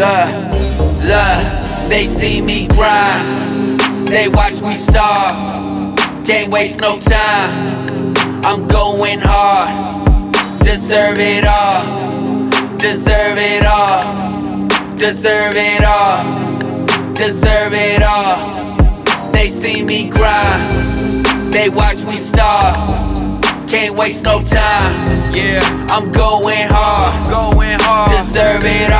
Look, look, they see me grind. They watch me starve. Can't waste no time. I'm going hard. Deserve it all. Deserve it all. Deserve it all. Deserve it all. They see me grind. They watch me starve. Can't waste no time. Yeah, I'm going hard. going hard. Deserve it all.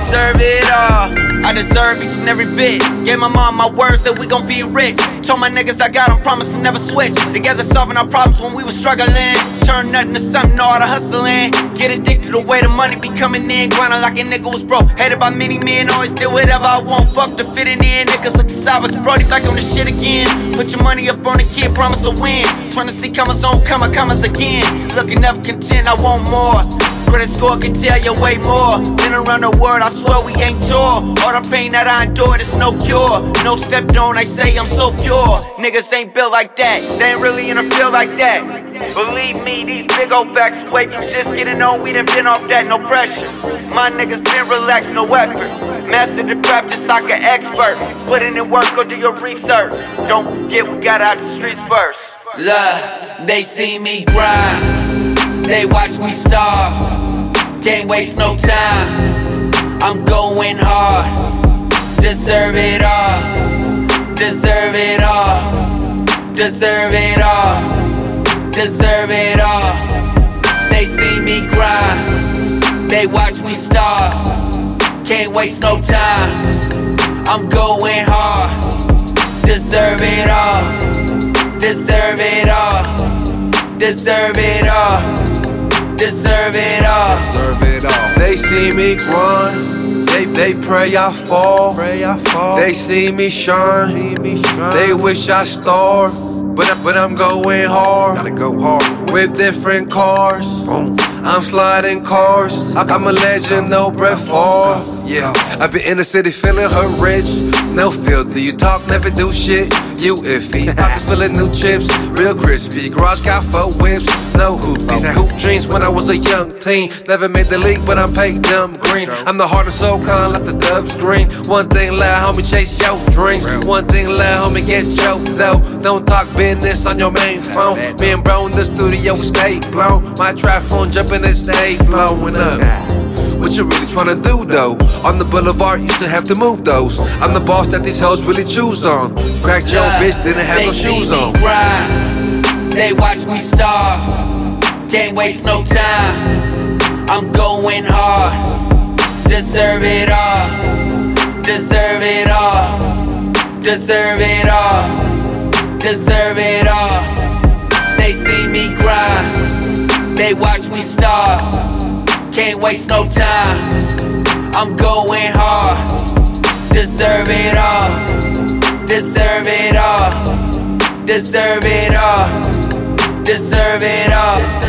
Deserve it all. I deserve each and every bit. Gave my mom my word, said we gon' be rich. Told my niggas I got them, promise to never switch. Together solving our problems when we was struggling. Turn nothing to something, all the hustling. Get addicted to the way the money be coming in. Grinding like a nigga was broke. Hated by many men, always do whatever I want. Fuck the fitting in. Niggas look savage, Brodee back on the shit again. Put your money up on the kid, promise a win. Trying to see commas on comma, commas again. Looking up content, I want more. Credit score can tell you way more. Been around the world, I swear we ain't tour. All the pain that I endured, it's no cure. No stepped on, I say I'm so pure. Niggas ain't built like that. They ain't really in a field like that. Believe me, these big old facts. Wait, you just getting on, we done been off that, no pressure. My niggas been relaxed, no effort. Master the craft just like an expert. Putting in work, go do your research. Don't forget, we got out the streets first. Look, they see me grind. They watch me starve. Can't waste no time. I'm going hard. Deserve it all. Deserve it all. Deserve it all. Deserve it all. They see me grind. They watch me starve. Can't waste no time. I'm going hard. Deserve it all. Deserve it all. Deserve it all. It all. Deserve it all. They see me grind. They, they pray I fall. Pray I fall. They see me shine. See me shine. They wish I starve. But, I- but I'm going hard. Gotta go hard. With different cars. Boom. I'm sliding cars. I- I'm a legend, no breath for. Yeah, I've been in the city feeling her rich. No filter, you talk, never do shit. You iffy. Pockets full of new chips, real crispy. Garage got four whips, no hoopies. Hoop when I was a young teen. Never made the league, but I'm paid dumb green. I'm the heart and soul kind, like the dubs green. One thing loud, homie, chase your dreams. One thing loud, homie, get choked though. Don't talk business on your main phone. Me and bro in the studio, we stay blown. My trap phone jumping and stay blowing up. What you really tryna do though? On the boulevard, used to have to move those. I'm the boss that these hoes really choose on. Cracked your bitch, didn't have they no see shoes me on. Grind. They watch me starve. Can't waste no time. I'm going hard. Deserve it all. Deserve it all. Deserve it all. Deserve it all. They see me grind. They watch me starve. Can't waste no time. I'm going hard. Deserve it all. Deserve it all. Deserve it all. Deserve it all.